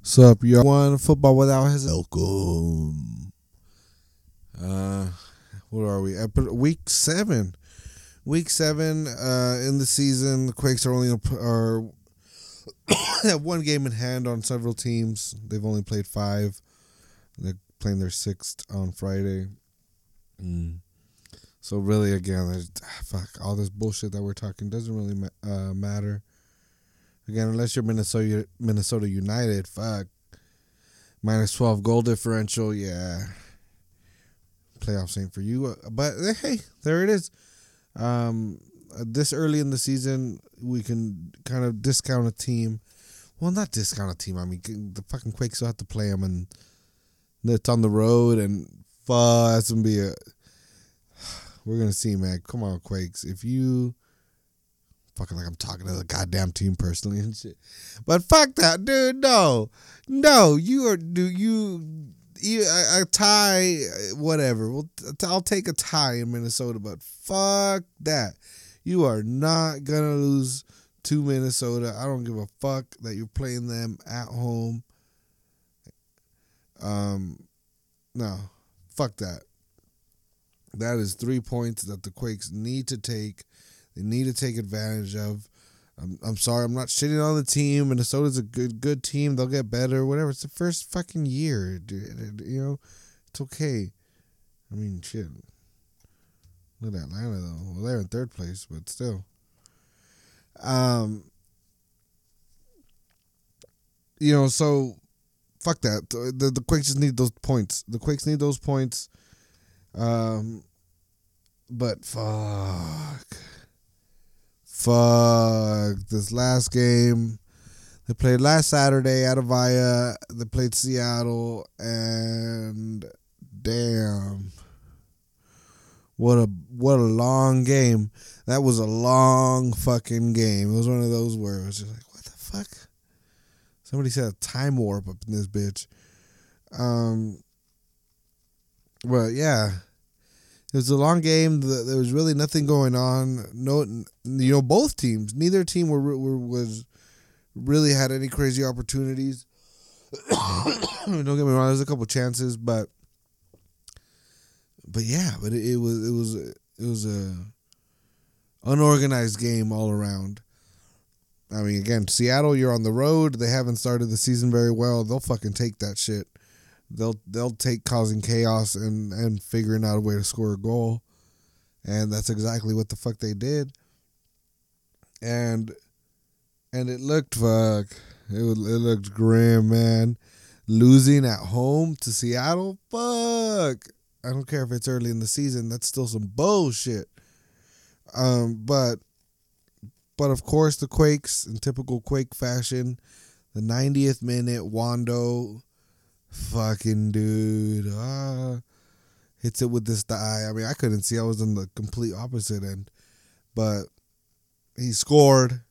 What's up, y'all? One football without his welcome. Uh, what are we? Week seven. Week seven. Uh, in the season, the Quakes are only are have one game in hand on several teams. They've only played five. They're playing their sixth on Friday. Mm. So really, again, ah, fuck all this bullshit that we're talking doesn't really ma- uh, matter. Again, unless you're Minnesota Minnesota United, fuck. Minus twelve goal differential, yeah. Playoffs ain't for you, uh, but eh, hey, there it is. Um, uh, this early in the season, we can kind of discount a team. Well, not discount a team. I mean, the fucking Quakes still have to play them, and it's on the road, and fuck, that's gonna be a. We're gonna see, man. Come on, Quakes. If you fucking like I'm talking to the goddamn team personally and shit. But fuck that, dude. No, no, you are do you. You, a, a tie, whatever. Well, I'll take a tie in Minnesota, but fuck that. You are not gonna lose to Minnesota. I don't give a fuck that you're playing them at home. Um, no, fuck that. That is three points that the Quakes need to take. They need to take advantage of. I'm, I'm sorry, I'm not shitting on the team. Minnesota's a good good team. They'll get better. Whatever. It's the first fucking year, dude. You know, it's okay. I mean, shit. Look at Atlanta though. Well, they're in third place, but still. Um. You know, so fuck that. The, the Quakes just need those points. The Quakes need those points. Um. But fuck. Fuck. This last game. They played last Saturday at Avaya. They played Seattle and damn. What a what a long game. That was a long fucking game. It was one of those where it was just like, what the fuck? Somebody said a time warp up in this bitch. Um but yeah. It was a long game. There was really nothing going on. No, you know, both teams. Neither team were, were was really had any crazy opportunities. Don't get me wrong. There's a couple chances, but but yeah, but it, it was it was it was a unorganized game all around. I mean, again, Seattle, you're on the road. They haven't started the season very well. They'll fucking take that shit they'll they'll take causing chaos and and figuring out a way to score a goal, and that's exactly what the fuck they did. And and it looked fuck, it it looked grim, man. Losing at home to Seattle, fuck. I don't care if it's early in the season. That's still some bullshit. Um, but but of course the Quakes in typical Quake fashion, the 90th minute Wondo Fucking dude. Ah. Hits it with this die. I mean, I couldn't see. I was on the complete opposite end. But he scored.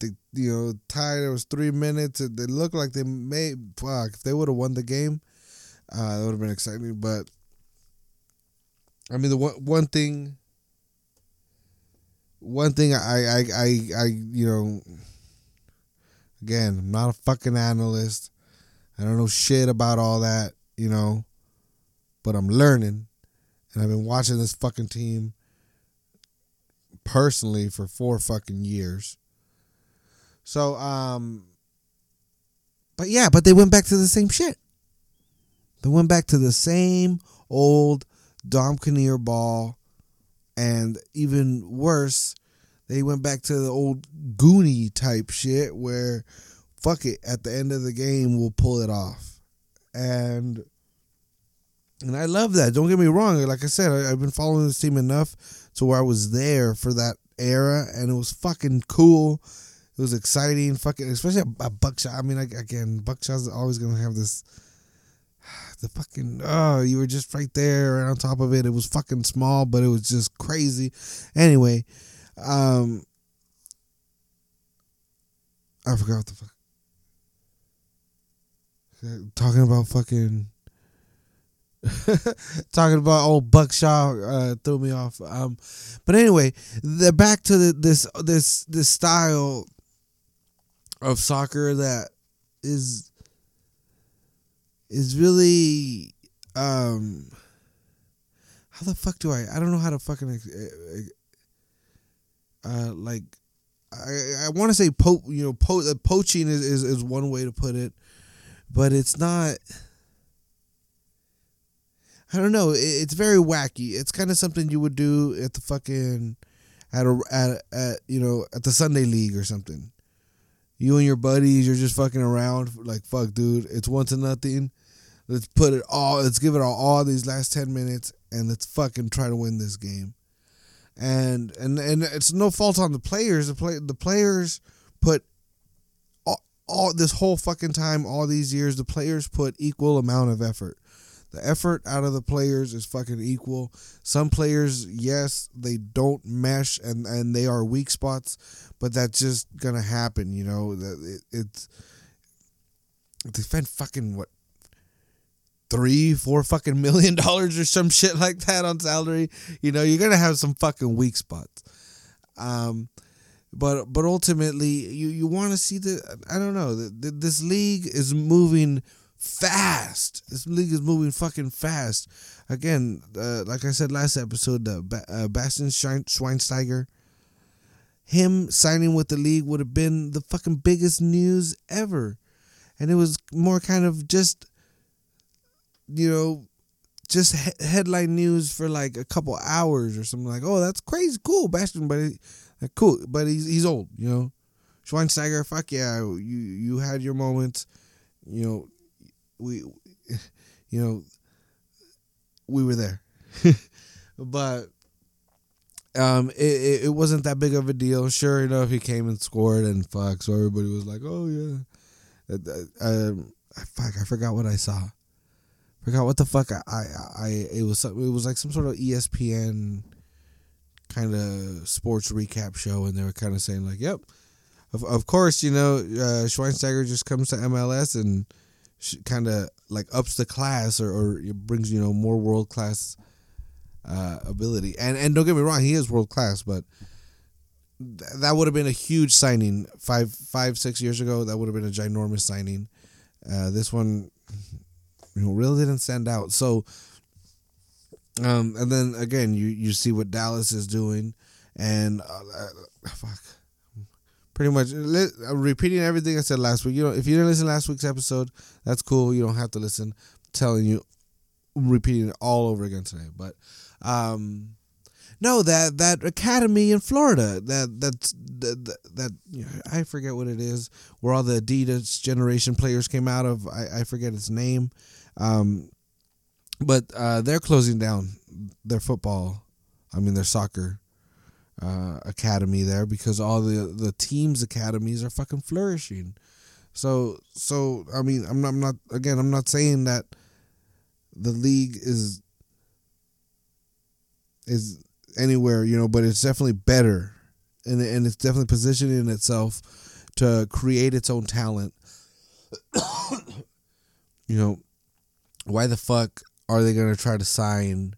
They, you know, tied. It was three minutes. It looked like they may. Fuck. If they would have won the game, uh, that would have been exciting. But, I mean, the one, one thing. One thing I, I, I, I, you know, again, I'm not a fucking analyst. I don't know shit about all that, you know, but I'm learning. And I've been watching this fucking team personally for four fucking years. So, um, but yeah, but they went back to the same shit. They went back to the same old Dom Kinnear ball. And even worse, they went back to the old Goonie type shit where fuck it, at the end of the game, we'll pull it off. And and I love that. Don't get me wrong. Like I said, I, have been following this team enough to where I was there for that era, and it was fucking cool. It was exciting, fucking, especially a, a Buckshaw. I mean, again, Buckshaw's always gonna have this. The fucking oh, you were just right there, and on top of it, it was fucking small, but it was just crazy. Anyway, um, I forgot what the fuck talking about fucking talking about old Buckshaw uh, threw me off. Um, but anyway, they're back to the, this this this style of soccer that is is really um how the fuck do I I don't know how to fucking uh like I I want to say po you know po uh, poaching is, is is one way to put it but it's not I don't know it's very wacky it's kind of something you would do at the fucking at a at, at you know at the Sunday league or something you and your buddies you're just fucking around like fuck dude it's one to nothing Let's put it all. Let's give it all, all these last ten minutes, and let's fucking try to win this game. And and and it's no fault on the players. The play the players put all, this whole fucking time, all these years, the players put equal amount of effort. The effort out of the players is fucking equal. Some players, yes, they don't mesh and and they are weak spots, but that's just gonna happen. You know that it, it's they spent fucking what three, four fucking million dollars or some shit like that on salary, you know, you're gonna have some fucking weak spots. Um, but but ultimately, you you want to see the I don't know the, the, this league is moving fast. This league is moving fucking fast. Again, uh, like I said last episode, uh, uh, Bastian Schweinsteiger, him signing with the league would have been the fucking biggest news ever, and it was more kind of just you know, just he- headline news for like a couple hours or something like, oh, that's crazy, cool, Bastian, but like, cool, but he's he's old, you know. Schweinsteiger, fuck yeah, you you had your moments, you know, we, you know, we were there, but um, it, it wasn't that big of a deal. Sure enough, he came and scored and fuck, so everybody was like, oh yeah, uh, uh, fuck, I forgot what I saw forgot what the fuck I, I, I it was it was like some sort of ESPN kind of sports recap show, and they were kind of saying like, "Yep, of of course, you know, uh, Schweinsteiger just comes to MLS and kind of like ups the class or, or brings you know more world class uh, ability. And and don't get me wrong, he is world class, but." Th- that would have been a huge signing five, five, six years ago. That would have been a ginormous signing. Uh, this one, you know, really didn't stand out. So, um, and then again, you you see what Dallas is doing, and uh, uh, fuck, pretty much uh, repeating everything I said last week. You know, if you didn't listen last week's episode, that's cool. You don't have to listen. I'm telling you, repeating it all over again today. But, um, no, that that academy in Florida, that that's that, that you know, I forget what it is, where all the Adidas generation players came out of. I, I forget its name. Um, but uh, they're closing down their football, I mean their soccer uh, academy there because all the the teams academies are fucking flourishing. So so I mean I'm not, I'm not again I'm not saying that the league is is anywhere you know, but it's definitely better, and and it's definitely positioning itself to create its own talent. you know, why the fuck are they gonna try to sign,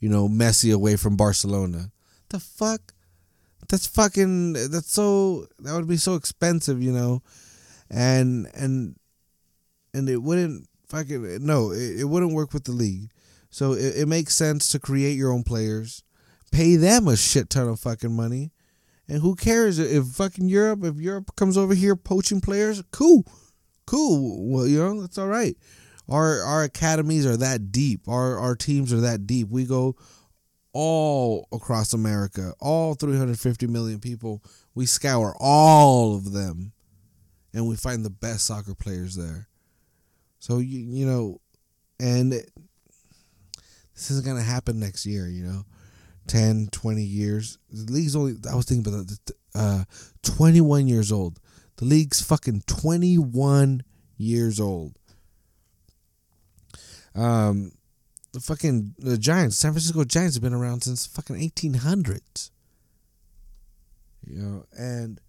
you know, Messi away from Barcelona? The fuck? That's fucking. That's so. That would be so expensive, you know, and and and it wouldn't fucking no. It, it wouldn't work with the league. So it, it makes sense to create your own players, pay them a shit ton of fucking money, and who cares if fucking Europe if Europe comes over here poaching players? Cool, cool. Well, you know that's all right. Our our academies are that deep. Our our teams are that deep. We go all across America, all 350 million people. We scour all of them and we find the best soccer players there. So you you know, and it, this isn't going to happen next year, you know. 10, 20 years. The league's only I was thinking about uh 21 years old. The league's fucking 21 years old. Um, the fucking the Giants, San Francisco Giants have been around since fucking 1800s. You know, and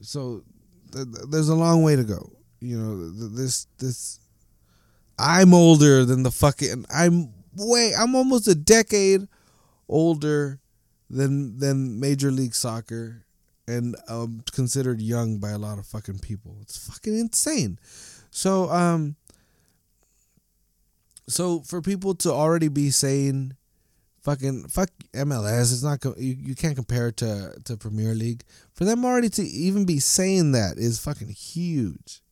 so th- th- there's a long way to go. You know, th- this this I'm older than the fucking I'm way I'm almost a decade older than than Major League Soccer and um considered young by a lot of fucking people. It's fucking insane. So um so for people to already be saying fucking fuck MLS it's not you, you can't compare it to to Premier League. For them already to even be saying that is fucking huge.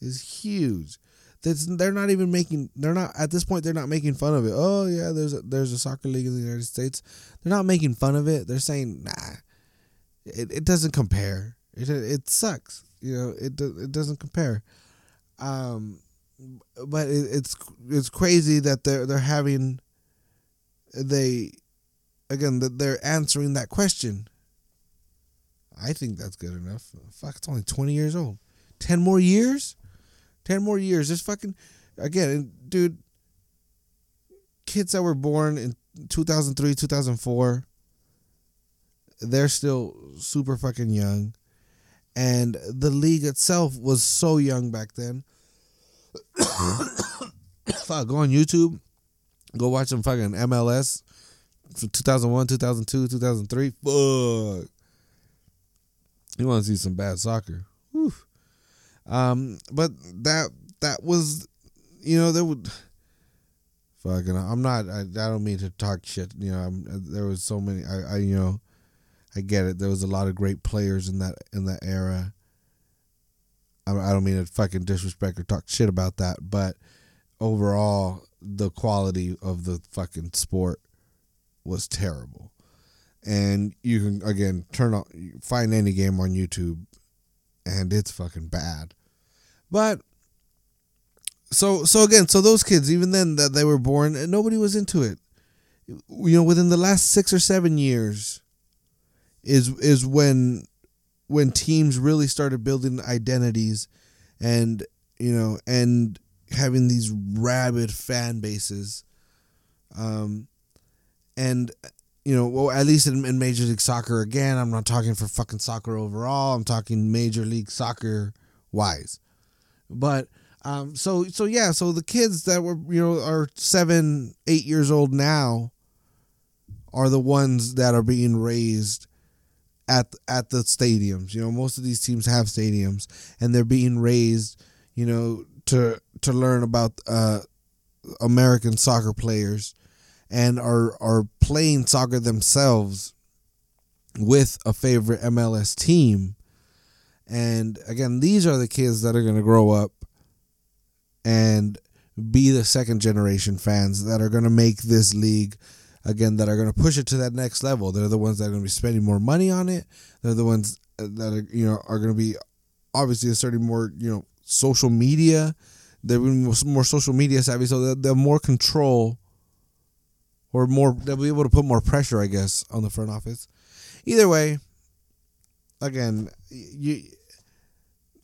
Is huge. That's they're not even making they're not at this point they're not making fun of it. Oh yeah there's a, there's a soccer league in the United States. They're not making fun of it. They're saying nah. It, it doesn't compare. It it sucks. You know it it doesn't compare. Um but it, it's it's crazy that they're they're having they again that they're answering that question. I think that's good enough. Fuck, it's only twenty years old. Ten more years, ten more years. This fucking again, dude. Kids that were born in two thousand three, two thousand four. They're still super fucking young, and the league itself was so young back then Fuck, go on YouTube. Go watch some fucking MLS from 2001, 2002, 2003. Fuck. You want to see some bad soccer. Whew. Um, but that that was, you know, there would. Fucking, I'm not. I, I don't mean to talk shit. You know, I'm, there was so many. I, I, you know, I get it. There was a lot of great players in that in that era. I don't mean to fucking disrespect or talk shit about that, but overall, the quality of the fucking sport was terrible. And you can again turn on find any game on YouTube, and it's fucking bad. But so so again, so those kids, even then that they were born, nobody was into it. You know, within the last six or seven years, is is when when teams really started building identities and you know and having these rabid fan bases um and you know well at least in, in major league soccer again i'm not talking for fucking soccer overall i'm talking major league soccer wise. But um so so yeah so the kids that were you know are seven eight years old now are the ones that are being raised at at the stadiums. You know, most of these teams have stadiums, and they're being raised, you know, to to learn about uh, American soccer players, and are are playing soccer themselves with a favorite MLS team. And again, these are the kids that are going to grow up and be the second generation fans that are going to make this league again that are going to push it to that next level. They're the ones that are going to be spending more money on it. They're the ones uh, that are you know are going to be obviously asserting more you know social media. They're more social media savvy, so they have more control or more. They'll be able to put more pressure, I guess, on the front office. Either way, again, you.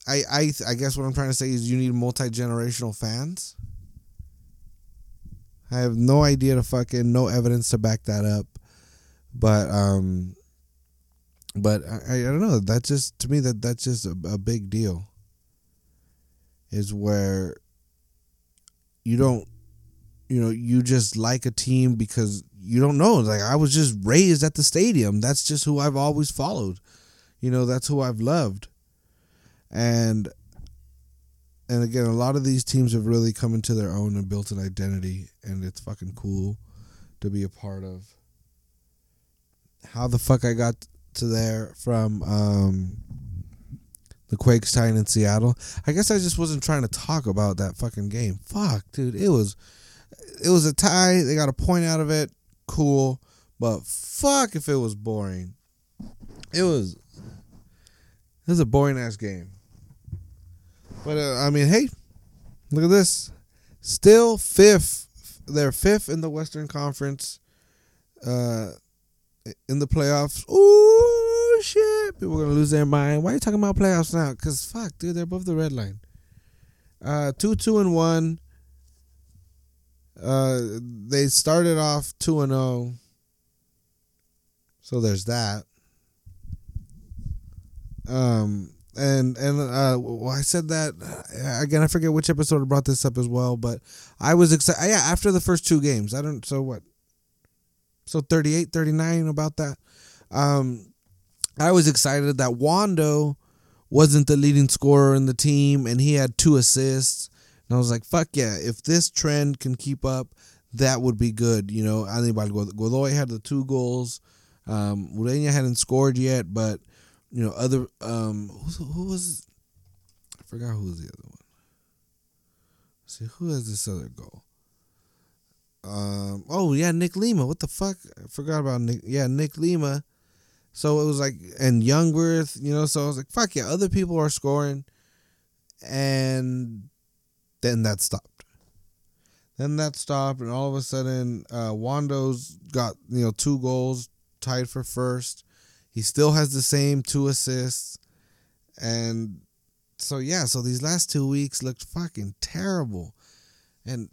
I, I I guess what I'm trying to say is you need multi generational fans I have no idea to fucking no evidence to back that up. But um but I, I don't know. That just to me that that's just a, a big deal. Is where you don't you know, you just like a team because you don't know. Like I was just raised at the stadium. That's just who I've always followed. You know, that's who I've loved. And and again, a lot of these teams have really come into their own and built an identity, and it's fucking cool to be a part of. How the fuck I got to there from um, the Quakes tying in Seattle? I guess I just wasn't trying to talk about that fucking game. Fuck, dude, it was it was a tie. They got a point out of it. Cool, but fuck if it was boring. It was. It was a boring ass game. But uh, I mean, hey, look at this. Still fifth. They're fifth in the Western Conference. Uh, in the playoffs. Ooh, shit! People are gonna lose their mind. Why are you talking about playoffs now? Cause fuck, dude, they're above the red line. Uh, two, two, and one. Uh, they started off two and zero. Oh. So there's that. Um, and and uh, well, I said that uh, again. I forget which episode brought this up as well, but I was excited. Yeah, after the first two games, I don't. So what? So 38, 39 about that. Um, I was excited that Wondo wasn't the leading scorer in the team, and he had two assists. And I was like, fuck yeah, if this trend can keep up, that would be good. You know, anybody Godoy had the two goals. Um, Ureña hadn't scored yet, but you know, other um, who, who was? I forgot who was the other one. Let's see who has this other goal. Um, oh yeah, Nick Lima. What the fuck? I forgot about Nick. Yeah, Nick Lima. So it was like, and Jungwirth, you know. So I was like, fuck yeah, other people are scoring, and then that stopped. Then that stopped, and all of a sudden, uh, Wondo's got you know two goals, tied for first. He still has the same two assists, and so yeah. So these last two weeks looked fucking terrible, and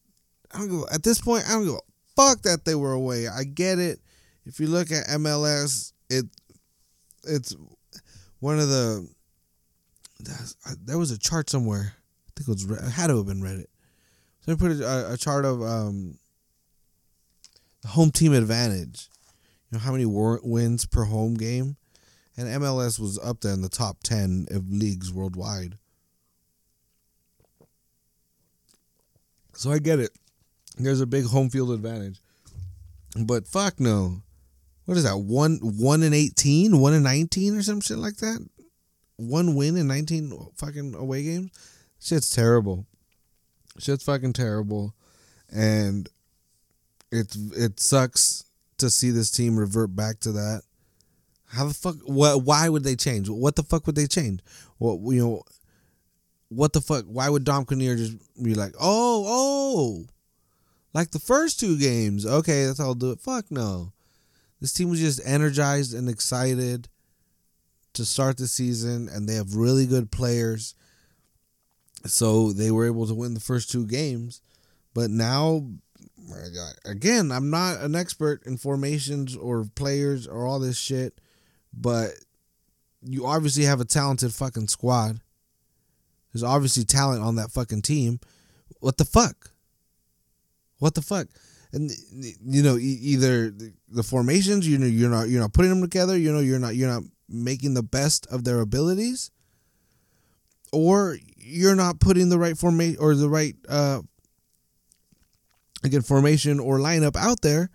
I don't go at this point. I don't go fuck that they were away. I get it. If you look at MLS, it it's one of the there was a chart somewhere. I think it was it had to have been Reddit. So I put a, a chart of um, the home team advantage. Know how many war- wins per home game, and MLS was up there in the top ten of leagues worldwide. So I get it. There's a big home field advantage, but fuck no. What is that? One one in eighteen, one in nineteen, or some shit like that. One win in nineteen fucking away games. Shit's terrible. Shit's fucking terrible, and it it sucks to see this team revert back to that. How the fuck? What? Why would they change? What the fuck would they change? What you know? What the fuck? Why would Dom Kinnear just be like, oh, oh, like the first two games? Okay, that's how I'll do it. Fuck no. This team was just energized and excited to start the season, and they have really good players. So they were able to win the first two games. But now, again, I'm not an expert in formations or players or all this shit, but you obviously have a talented fucking squad. There's obviously talent on that fucking team. What the fuck? What the fuck? And you know, either the formations, you know, you're not you're not putting them together. You know, you're not you're not making the best of their abilities, or you're not putting the right formation or the right uh again formation or lineup out there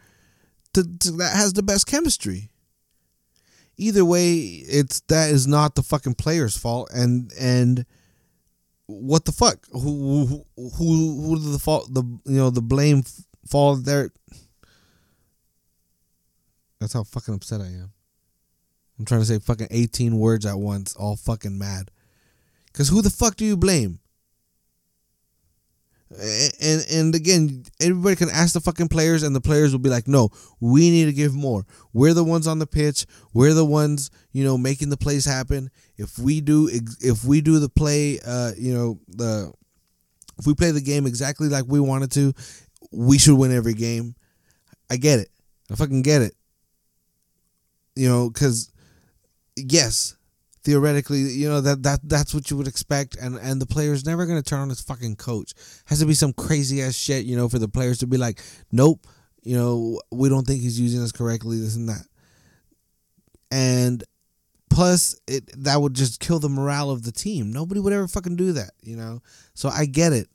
to, to, that has the best chemistry. Either way, it's that is not the fucking player's fault, and and what the fuck? Who who who who the fault? The you know the blame fall there. That's how fucking upset I am. I'm trying to say fucking 18 words at once, all fucking mad. Cause who the fuck do you blame? And and again, everybody can ask the fucking players, and the players will be like, "No, we need to give more. We're the ones on the pitch. We're the ones, you know, making the plays happen. If we do, if we do the play, uh, you know, the if we play the game exactly like we wanted to, we should win every game. I get it. I fucking get it. You know, because yes, theoretically, you know that that that's what you would expect, and and the player's never gonna turn on his fucking coach. Has to be some crazy ass shit, you know, for the players to be like, nope, you know, we don't think he's using us correctly, this and that. And plus, it that would just kill the morale of the team. Nobody would ever fucking do that, you know. So I get it.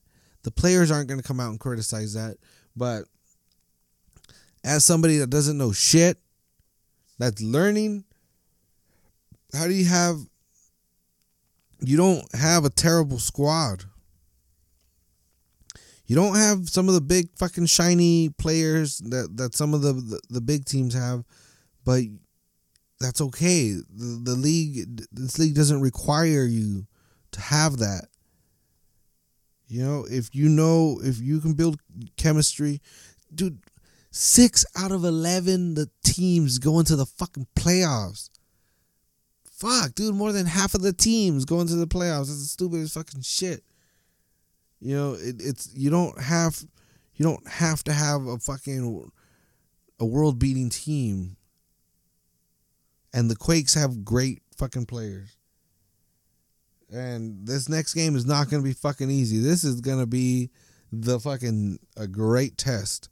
The players aren't gonna come out and criticize that, but as somebody that doesn't know shit, that's learning how do you have you don't have a terrible squad. You don't have some of the big fucking shiny players that, that some of the, the, the big teams have, but that's okay. The, the league this league doesn't require you to have that. You know, if you know if you can build chemistry, dude, six out of eleven the teams go into the fucking playoffs. Fuck, dude, more than half of the teams going to the playoffs. That's the stupidest fucking shit. You know, it, it's you don't have you don't have to have a fucking a world beating team. And the Quakes have great fucking players. And this next game is not going to be fucking easy. This is going to be the fucking a great test.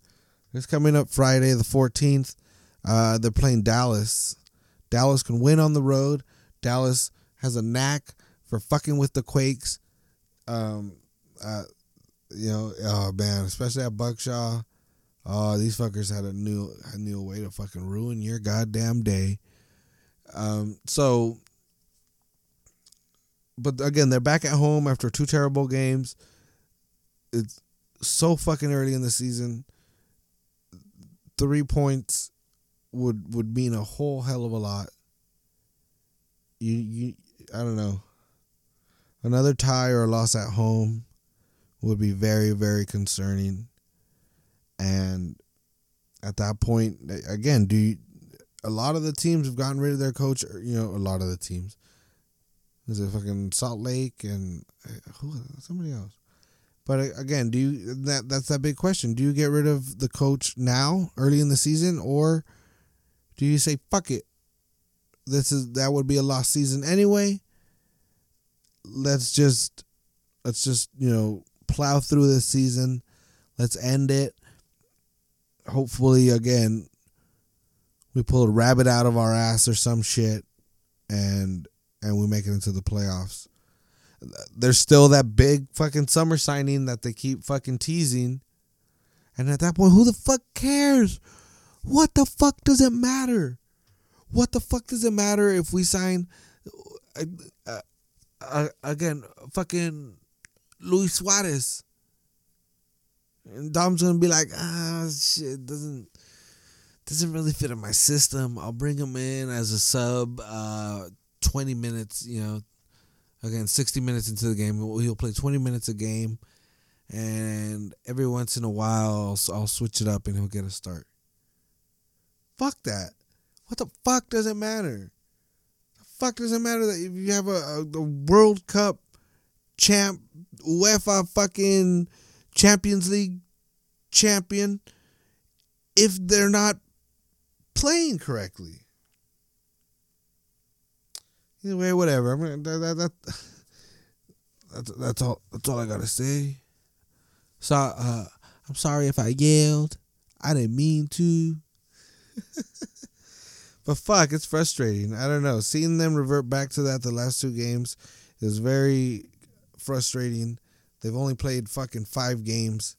It's coming up Friday the 14th. Uh, they're playing Dallas. Dallas can win on the road. Dallas has a knack for fucking with the Quakes. Um, uh, you know, oh man, especially at Buckshaw. Oh, these fuckers had a new a new way to fucking ruin your goddamn day. Um, so, but again, they're back at home after two terrible games. It's so fucking early in the season. Three points would would mean a whole hell of a lot. You you I don't know. Another tie or a loss at home would be very very concerning. And at that point, again, do you, a lot of the teams have gotten rid of their coach? You know, a lot of the teams. Is it fucking Salt Lake and uh, who? Somebody else. But uh, again, do you that that's that big question? Do you get rid of the coach now, early in the season, or do you say fuck it? This is that would be a lost season anyway. Let's just let's just you know plow through this season. Let's end it. Hopefully, again, we pull a rabbit out of our ass or some shit, and and we make it into the playoffs. There's still that big fucking summer signing that they keep fucking teasing, and at that point, who the fuck cares? What the fuck does it matter? What the fuck does it matter if we sign uh, uh, uh, again? Fucking Luis Suarez. And Dom's gonna be like, ah, shit doesn't doesn't really fit in my system. I'll bring him in as a sub, uh, twenty minutes. You know, again, sixty minutes into the game, he'll play twenty minutes a game, and every once in a while, I'll, I'll switch it up and he'll get a start. Fuck that. What the fuck does it matter? The fuck does it matter that if you have a, a, World Cup champ, UEFA fucking Champions League champion, if they're not playing correctly? Either way, whatever. I mean, that, that, that's, that's all. That's all I gotta say. So, uh, I'm sorry if I yelled. I didn't mean to. but fuck, it's frustrating. I don't know. Seeing them revert back to that the last two games is very frustrating. They've only played fucking five games.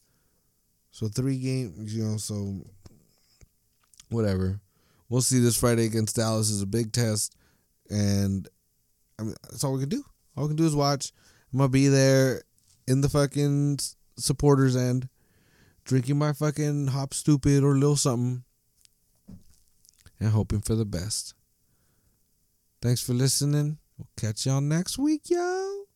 So three games, you know, so whatever. We'll see this Friday against Dallas is a big test. And I mean that's all we can do. All we can do is watch. I'm gonna be there in the fucking supporters end, drinking my fucking Hop Stoopid or little something and hoping for the best. Thanks for listening. We'll catch y'all next week, y'all.